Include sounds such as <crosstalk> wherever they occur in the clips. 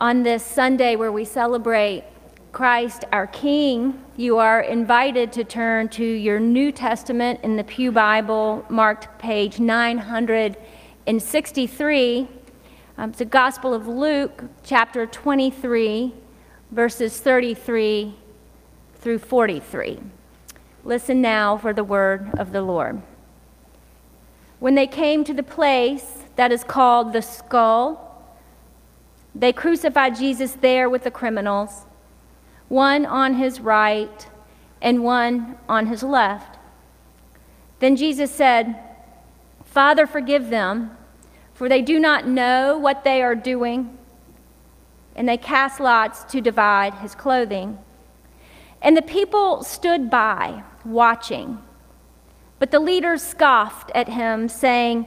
On this Sunday where we celebrate Christ our King, you are invited to turn to your New Testament in the Pew Bible, marked page 963. Um, it's the Gospel of Luke, chapter 23, verses 33 through 43. Listen now for the word of the Lord. When they came to the place that is called the skull, they crucified Jesus there with the criminals, one on his right and one on his left. Then Jesus said, Father, forgive them, for they do not know what they are doing. And they cast lots to divide his clothing. And the people stood by, watching. But the leaders scoffed at him, saying,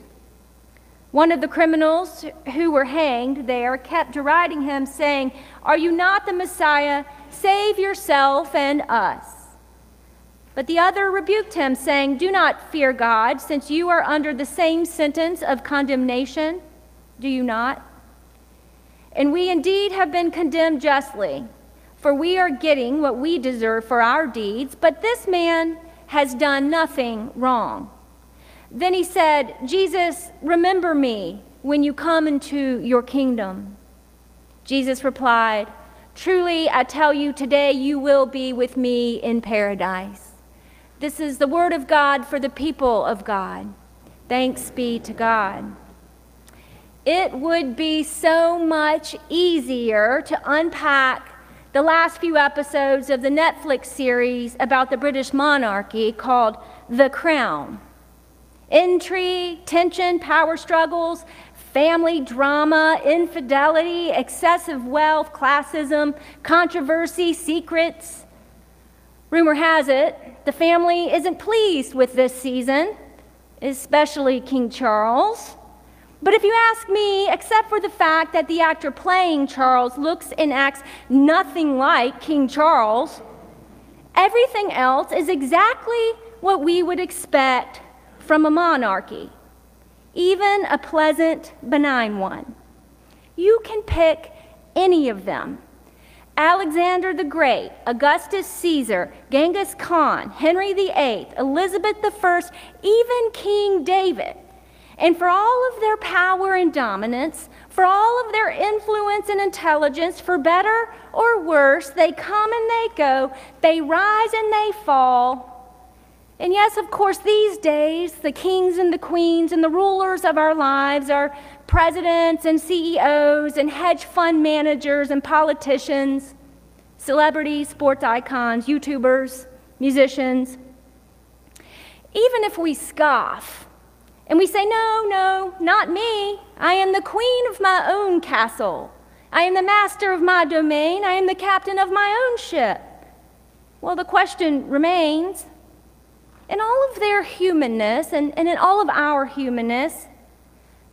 One of the criminals who were hanged there kept deriding him, saying, Are you not the Messiah? Save yourself and us. But the other rebuked him, saying, Do not fear God, since you are under the same sentence of condemnation. Do you not? And we indeed have been condemned justly, for we are getting what we deserve for our deeds, but this man has done nothing wrong. Then he said, Jesus, remember me when you come into your kingdom. Jesus replied, Truly, I tell you, today you will be with me in paradise. This is the word of God for the people of God. Thanks be to God. It would be so much easier to unpack the last few episodes of the Netflix series about the British monarchy called The Crown. Intrigue, tension, power struggles, family drama, infidelity, excessive wealth, classism, controversy, secrets. Rumor has it the family isn't pleased with this season, especially King Charles. But if you ask me, except for the fact that the actor playing Charles looks and acts nothing like King Charles, everything else is exactly what we would expect from a monarchy, even a pleasant, benign one. You can pick any of them. Alexander the Great, Augustus Caesar, Genghis Khan, Henry VIII, Elizabeth I, even King David. And for all of their power and dominance, for all of their influence and intelligence, for better or worse, they come and they go, they rise and they fall, and yes, of course, these days, the kings and the queens and the rulers of our lives are presidents and CEOs and hedge fund managers and politicians, celebrities, sports icons, YouTubers, musicians. Even if we scoff and we say, No, no, not me. I am the queen of my own castle. I am the master of my domain. I am the captain of my own ship. Well, the question remains in all of their humanness and, and in all of our humanness,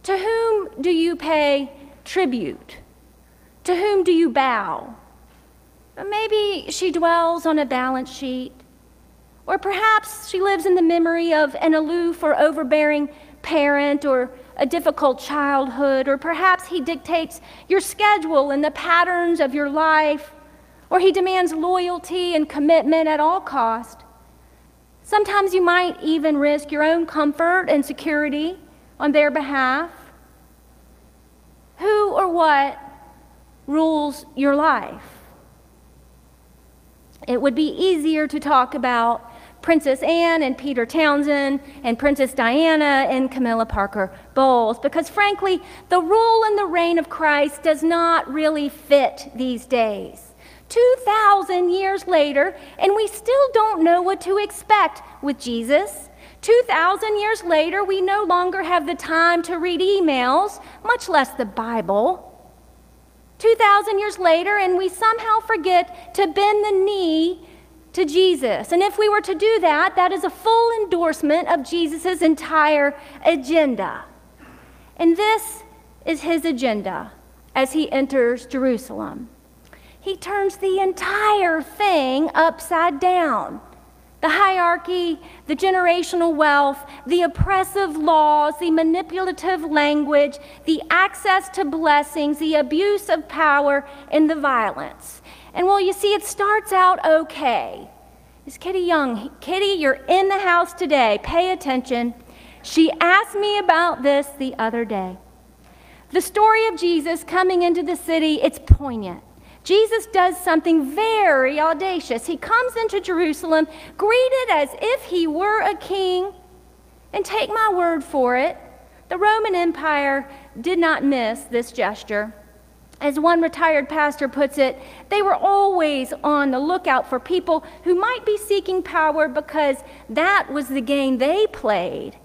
to whom do you pay tribute? To whom do you bow? Maybe she dwells on a balance sheet, or perhaps she lives in the memory of an aloof or overbearing parent or a difficult childhood, or perhaps he dictates your schedule and the patterns of your life, or he demands loyalty and commitment at all cost. Sometimes you might even risk your own comfort and security on their behalf. Who or what rules your life? It would be easier to talk about Princess Anne and Peter Townsend and Princess Diana and Camilla Parker Bowles because, frankly, the rule and the reign of Christ does not really fit these days. 2,000 years later, and we still don't know what to expect with Jesus. 2,000 years later, we no longer have the time to read emails, much less the Bible. 2,000 years later, and we somehow forget to bend the knee to Jesus. And if we were to do that, that is a full endorsement of Jesus' entire agenda. And this is his agenda as he enters Jerusalem. He turns the entire thing upside down. The hierarchy, the generational wealth, the oppressive laws, the manipulative language, the access to blessings, the abuse of power, and the violence. And well, you see, it starts out okay. Is Kitty Young? Kitty, you're in the house today. Pay attention. She asked me about this the other day. The story of Jesus coming into the city, it's poignant. Jesus does something very audacious. He comes into Jerusalem greeted as if he were a king. And take my word for it, the Roman Empire did not miss this gesture. As one retired pastor puts it, they were always on the lookout for people who might be seeking power because that was the game they played.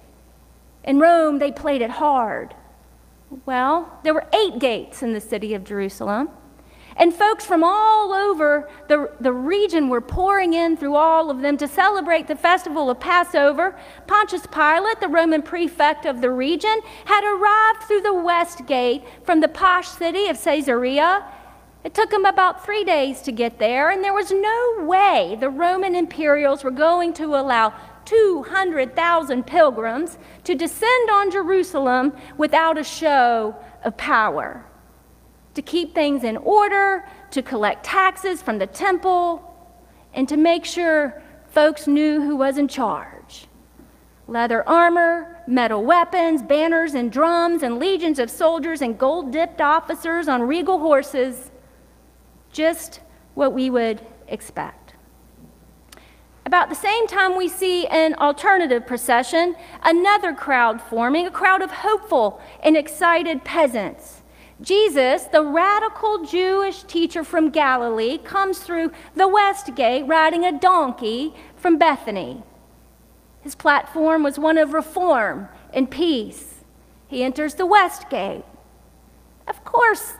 In Rome, they played it hard. Well, there were eight gates in the city of Jerusalem. And folks from all over the, the region were pouring in through all of them to celebrate the festival of Passover. Pontius Pilate, the Roman prefect of the region, had arrived through the west gate from the posh city of Caesarea. It took him about three days to get there, and there was no way the Roman imperials were going to allow 200,000 pilgrims to descend on Jerusalem without a show of power to keep things in order, to collect taxes from the temple, and to make sure folks knew who was in charge. Leather armor, metal weapons, banners and drums, and legions of soldiers and gold dipped officers on regal horses. Just what we would expect. About the same time, we see an alternative procession, another crowd forming, a crowd of hopeful and excited peasants Jesus, the radical Jewish teacher from Galilee, comes through the west gate riding a donkey from Bethany. His platform was one of reform and peace. He enters the west gate. Of course,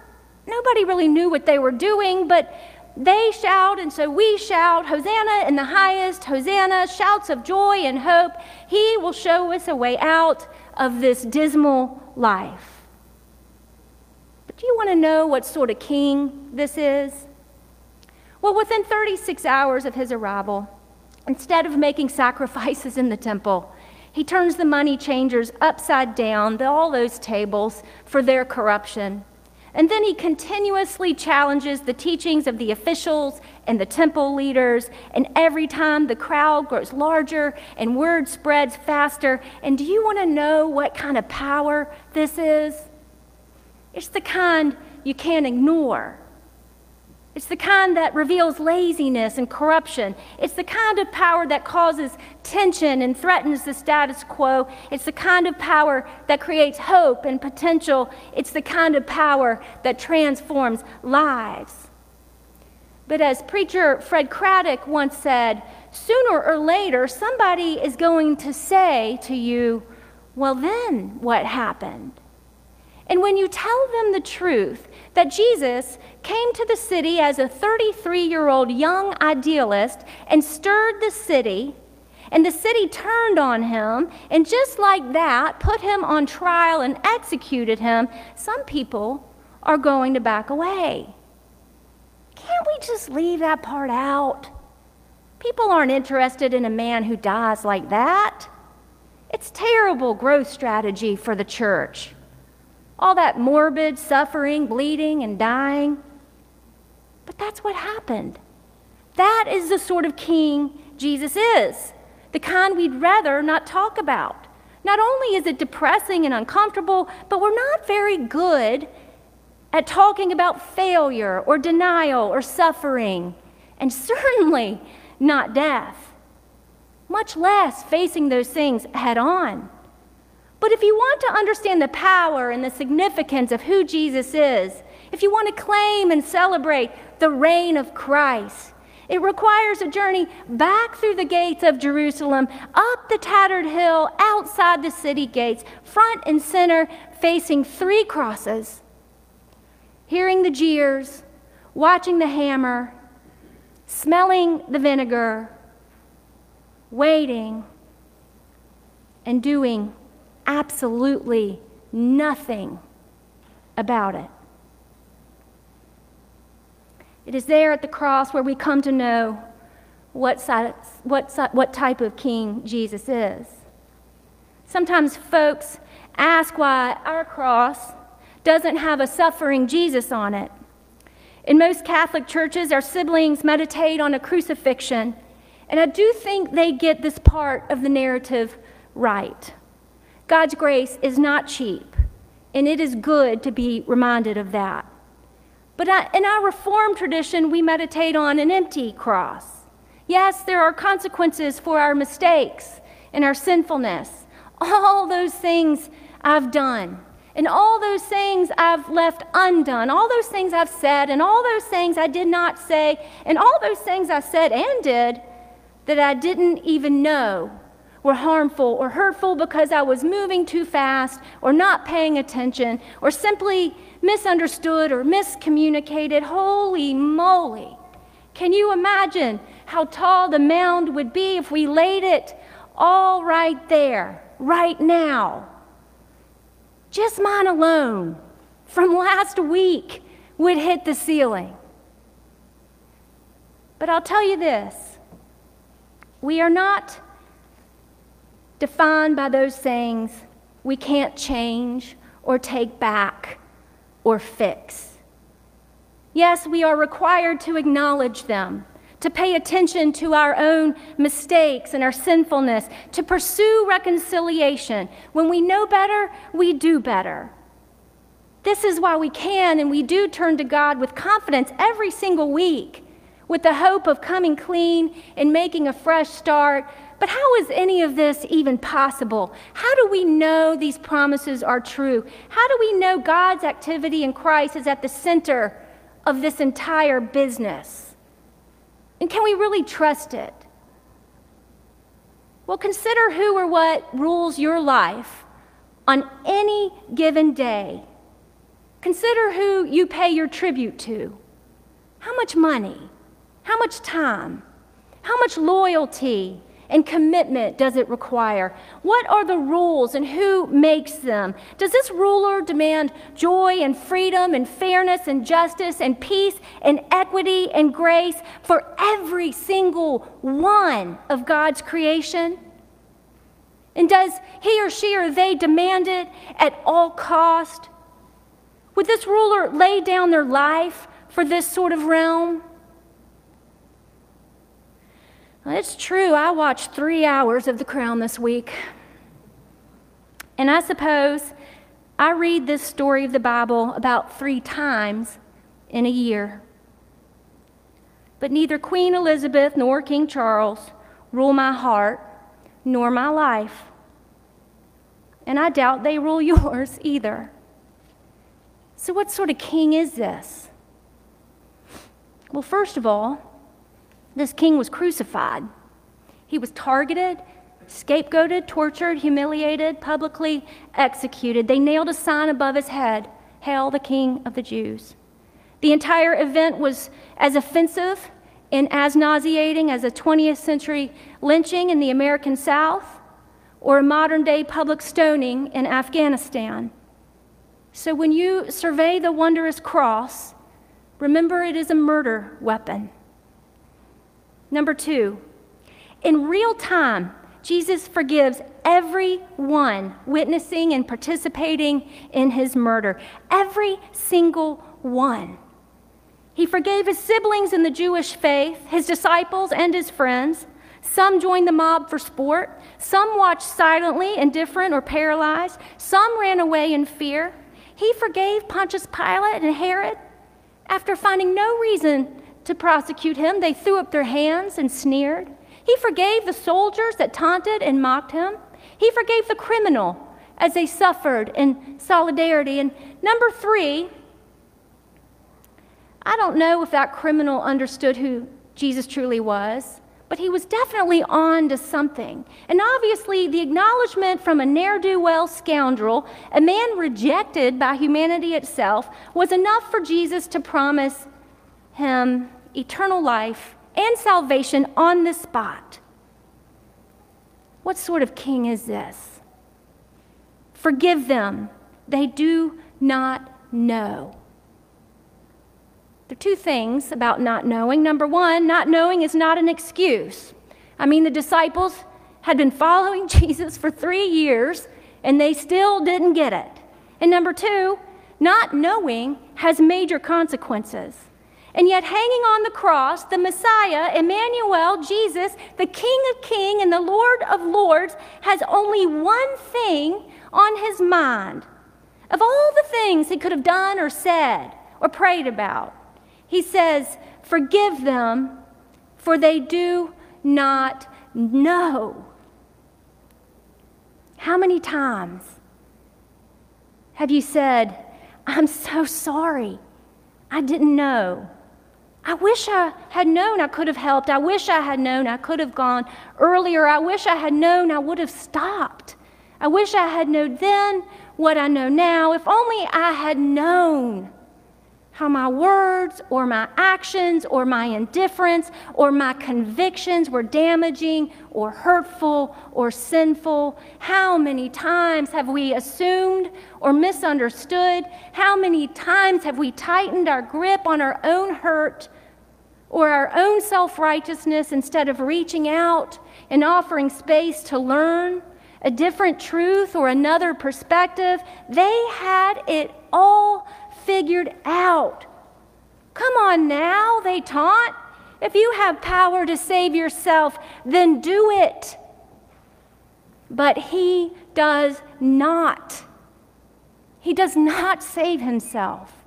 nobody really knew what they were doing, but they shout, and so we shout, Hosanna in the highest, Hosanna, shouts of joy and hope. He will show us a way out of this dismal life. Do you want to know what sort of king this is? Well, within 36 hours of his arrival, instead of making sacrifices in the temple, he turns the money changers upside down, all those tables, for their corruption. And then he continuously challenges the teachings of the officials and the temple leaders. And every time the crowd grows larger and word spreads faster. And do you want to know what kind of power this is? It's the kind you can't ignore. It's the kind that reveals laziness and corruption. It's the kind of power that causes tension and threatens the status quo. It's the kind of power that creates hope and potential. It's the kind of power that transforms lives. But as preacher Fred Craddock once said, sooner or later somebody is going to say to you, Well, then what happened? And when you tell them the truth that Jesus came to the city as a 33 year old young idealist and stirred the city, and the city turned on him, and just like that, put him on trial and executed him, some people are going to back away. Can't we just leave that part out? People aren't interested in a man who dies like that. It's terrible growth strategy for the church all that morbid suffering, bleeding, and dying. But that's what happened. That is the sort of king Jesus is, the kind we'd rather not talk about. Not only is it depressing and uncomfortable, but we're not very good at talking about failure or denial or suffering, and <laughs> certainly not death, much less facing those things head on. But if you want to understand the power and the significance of who Jesus is, if you want to claim and celebrate the reign of Christ, it requires a journey back through the gates of Jerusalem, up the tattered hill, outside the city gates, front and center, facing three crosses, hearing the jeers, watching the hammer, smelling the vinegar, waiting, and doing absolutely nothing about it. It is there at the cross where we come to know what, what, what type of king Jesus is. Sometimes folks ask why our cross doesn't have a suffering Jesus on it. In most Catholic churches, our siblings meditate on a crucifixion, and I do think they get this part of the narrative right. God's grace is not cheap, and it is good to be reminded of that. But uh, in our Reformed tradition, we meditate on an empty cross. Yes, there are consequences for our mistakes and our sinfulness. All those things I've done. And all those things I've left undone, all those things I've said, and all those things I did not say, and all those things I said and did that I didn't even know were harmful or hurtful because I was moving too fast or not paying attention or simply misunderstood or miscommunicated. Holy moly. Can you imagine how tall the mound would be if we laid it all right there, right now? just mine alone from last week would hit the ceiling. But I'll tell you this we are not defined by those things we can't change or take back or fix. Yes, we are required to acknowledge them to pay attention to our own mistakes and our sinfulness, to pursue reconciliation. When we know better, we do better. This is why we can and we do turn to God with confidence every single week, with the hope of coming clean and making a fresh start. But how is any of this even possible? How do we know these promises are true? How do we know God's activity in Christ is at the center of this entire business? And can we really trust it? Well, consider who or what rules your life on any given day. Consider who you pay your tribute to. How much money? How much time? How much loyalty? And commitment does it require? What are the rules and who makes them? Does this ruler demand joy and freedom and fairness and justice and peace and equity and grace for every single one of God's creation? And does he or she or they demand it at all cost? Would this ruler lay down their life for this sort of realm? It's true, I watched three hours of The Crown this week. And I suppose I read this story of the Bible about three times in a year. But neither Queen Elizabeth nor King Charles rule my heart nor my life. And I doubt they rule <laughs> yours either. So, what sort of king is this? Well, first of all, this king was crucified. He was targeted, scapegoated, tortured, humiliated, publicly executed. They nailed a sign above his head Hail the King of the Jews. The entire event was as offensive and as nauseating as a 20th century lynching in the American South or a modern day public stoning in Afghanistan. So when you survey the wondrous cross, remember it is a murder weapon. Number two, in real time, Jesus forgives everyone witnessing and participating in his murder. Every single one. He forgave his siblings in the Jewish faith, his disciples, and his friends. Some joined the mob for sport. Some watched silently, indifferent, or paralyzed. Some ran away in fear. He forgave Pontius Pilate and Herod after finding no reason to prosecute him. They threw up their hands and sneered. He forgave the soldiers that taunted and mocked him. He forgave the criminal as they suffered in solidarity. And number three, I don't know if that criminal understood who Jesus truly was, but he was definitely on to something. And obviously, the acknowledgement from a ne'er do well scoundrel, a man rejected by humanity itself, was enough for Jesus to promise him eternal life and salvation on the spot. What sort of king is this? Forgive them, they do not know. There are two things about not knowing. Number one, not knowing is not an excuse. I mean, the disciples had been following <laughs> Jesus for three years and they still didn't get it. And number two, not knowing has major consequences. And yet, hanging on the cross, the Messiah, Emmanuel, Jesus, the King of Kings and the Lord of Lords, has only one thing on his mind. Of all the things he could have done or said or prayed about, he says, Forgive them, for they do not know. How many times have you said, I'm so sorry. I didn't know. I wish I had known I could have helped. I wish I had known I could have gone earlier. I wish I had known I would have stopped. I wish I had known then what I know now. If only I had known how my words or my actions or my indifference or my convictions were damaging or hurtful or sinful. How many times have we assumed or misunderstood? How many times have we tightened our grip on our own hurt or our own self righteousness instead of reaching out and offering space to learn? A different truth or another perspective. They had it all figured out. Come on now, they taunt. If you have power to save yourself, then do it. But he does not. He does not save himself.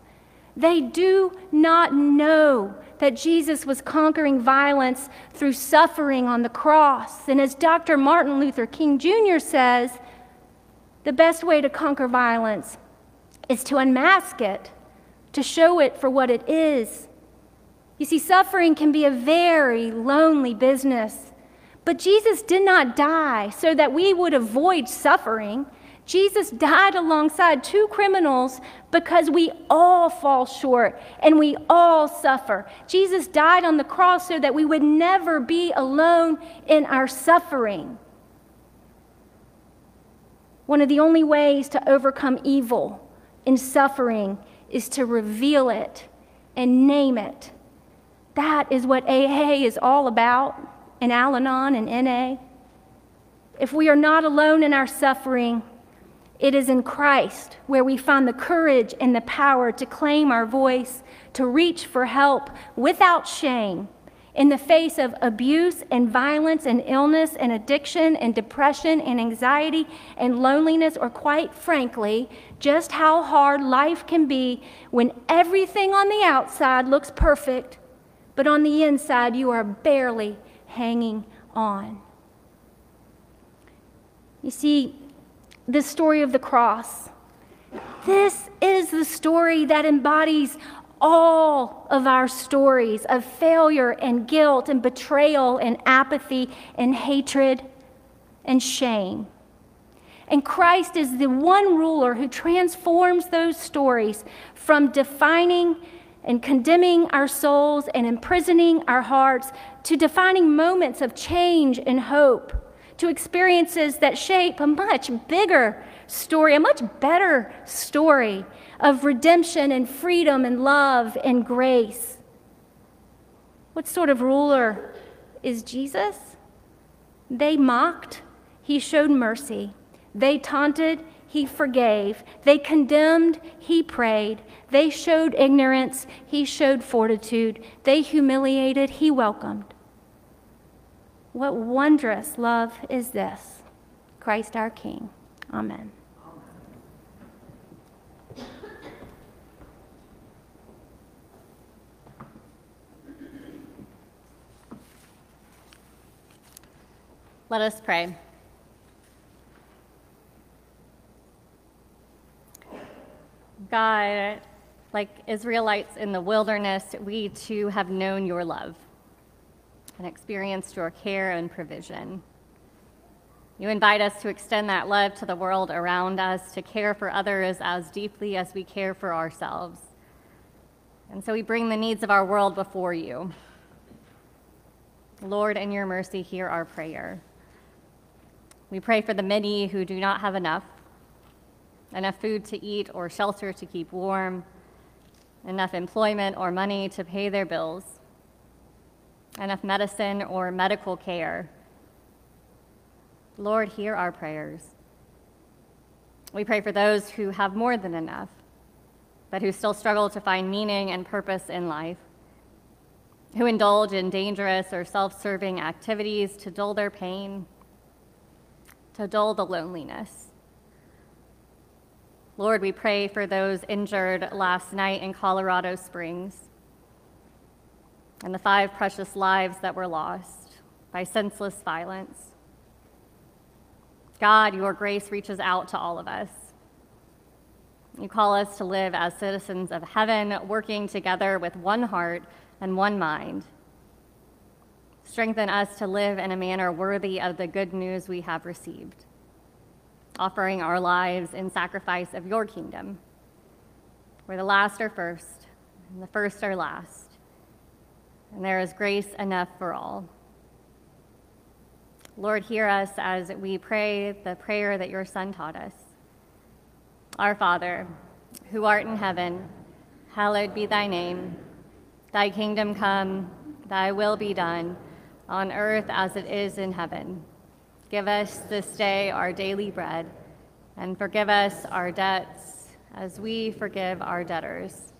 They do not know that Jesus was conquering violence through suffering on the cross. And as Dr. Martin Luther King Jr. says, the best way to conquer violence is to unmask it, to show it for what it is. You see, suffering can be a very lonely business. But Jesus did not die so that we would avoid suffering. Jesus died alongside two criminals because we all fall short and we all suffer. Jesus died on the cross so that we would never be alone in our suffering. One of the only ways to overcome evil in suffering is to reveal it and name it. That is what AA is all about, and Al Anon and NA. If we are not alone in our suffering, it is in Christ where we find the courage and the power to claim our voice, to reach for help without shame, in the face of abuse and violence and illness and addiction and depression and anxiety and loneliness, or quite frankly, just how hard life can be when everything on the outside looks perfect, but on the inside you are barely hanging on. You see, the story of the cross. This is the story that embodies all of our stories of failure and guilt and betrayal and apathy and hatred and shame. And Christ is the one ruler who transforms those stories from defining and condemning our souls and imprisoning our hearts to defining moments of change and hope, to experiences that shape a much bigger story, a much better story of redemption and freedom and love and grace. What sort of ruler is Jesus? They mocked, he showed mercy. They taunted, he forgave. They condemned, he prayed. They showed ignorance, he showed fortitude. They humiliated, he welcomed. What wondrous love is this? Christ our King. Amen. Let us pray. God, like Israelites in the wilderness, we too have known your love and experienced your care and provision. You invite us to extend that love to the world around us, to care for others as deeply as we care for ourselves. And so we bring the needs of our world before you. Lord, in your mercy, hear our prayer. We pray for the many who do not have enough enough food to eat or shelter to keep warm, enough employment or money to pay their bills, enough medicine or medical care. Lord, hear our prayers. We pray for those who have more than enough, but who still struggle to find meaning and purpose in life, who indulge in dangerous or self serving activities to dull their pain, to dull the loneliness. Lord, we pray for those injured last night in Colorado Springs and the five precious lives that were lost by senseless violence. God, your grace reaches out to all of us. You call us to live as citizens of heaven, working together with one heart and one mind. Strengthen us to live in a manner worthy of the good news we have received offering our lives in sacrifice of your kingdom, where the last are first and the first are last, and there is grace enough for all. Lord, hear us as we pray the prayer that your Son taught us. Our Father, who art in heaven, hallowed be thy name. Thy kingdom come, thy will be done, on earth as it is in heaven. Give us this day our daily bread, and forgive us our debts as we forgive our debtors.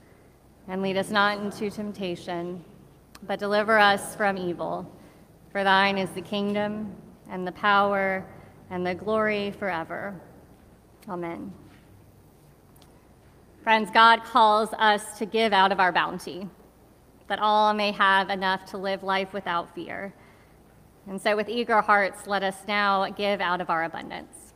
And lead us not into temptation, but deliver us from evil. For thine is the kingdom, and the power, and the glory forever. Amen. Friends, God calls us to give out of our bounty, that all may have enough to live life without fear. And so, with eager hearts, let us now give out of our abundance.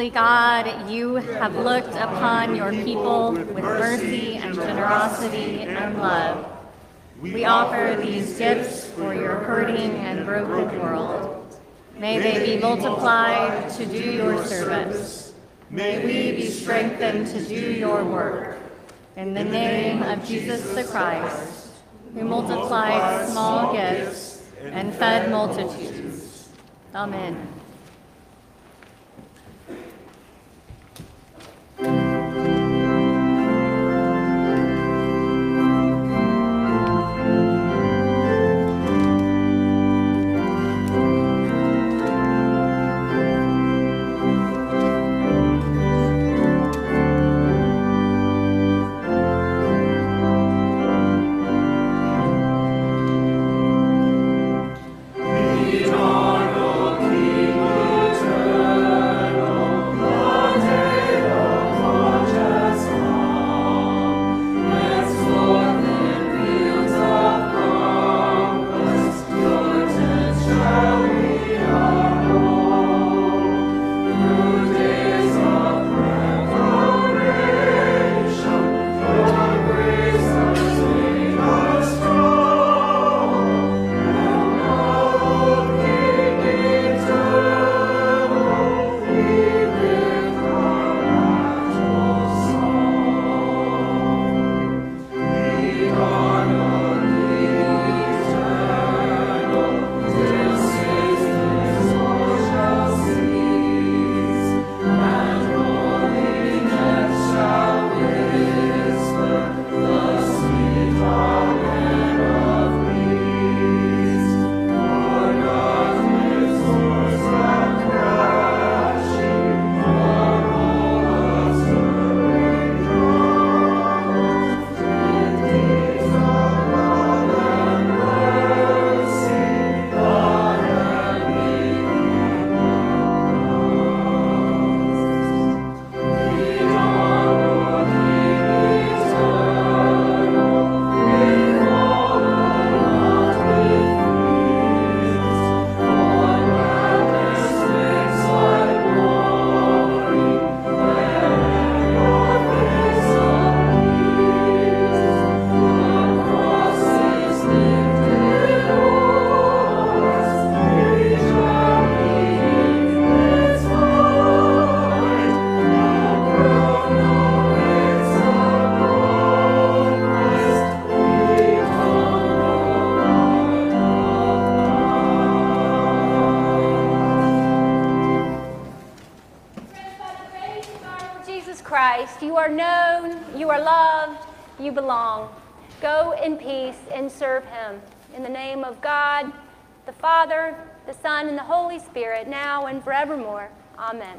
Holy God, you have looked upon your people with mercy and generosity and love. We offer these gifts for your hurting and broken world. May they be multiplied to do your service. May we be strengthened to do your work. In the name of Jesus the Christ, who multiplied small gifts and fed multitudes. Amen. You are known, you are loved, you belong. Go in peace and serve him. In the name of God, the Father, the Son, and the Holy Spirit, now and forevermore. Amen.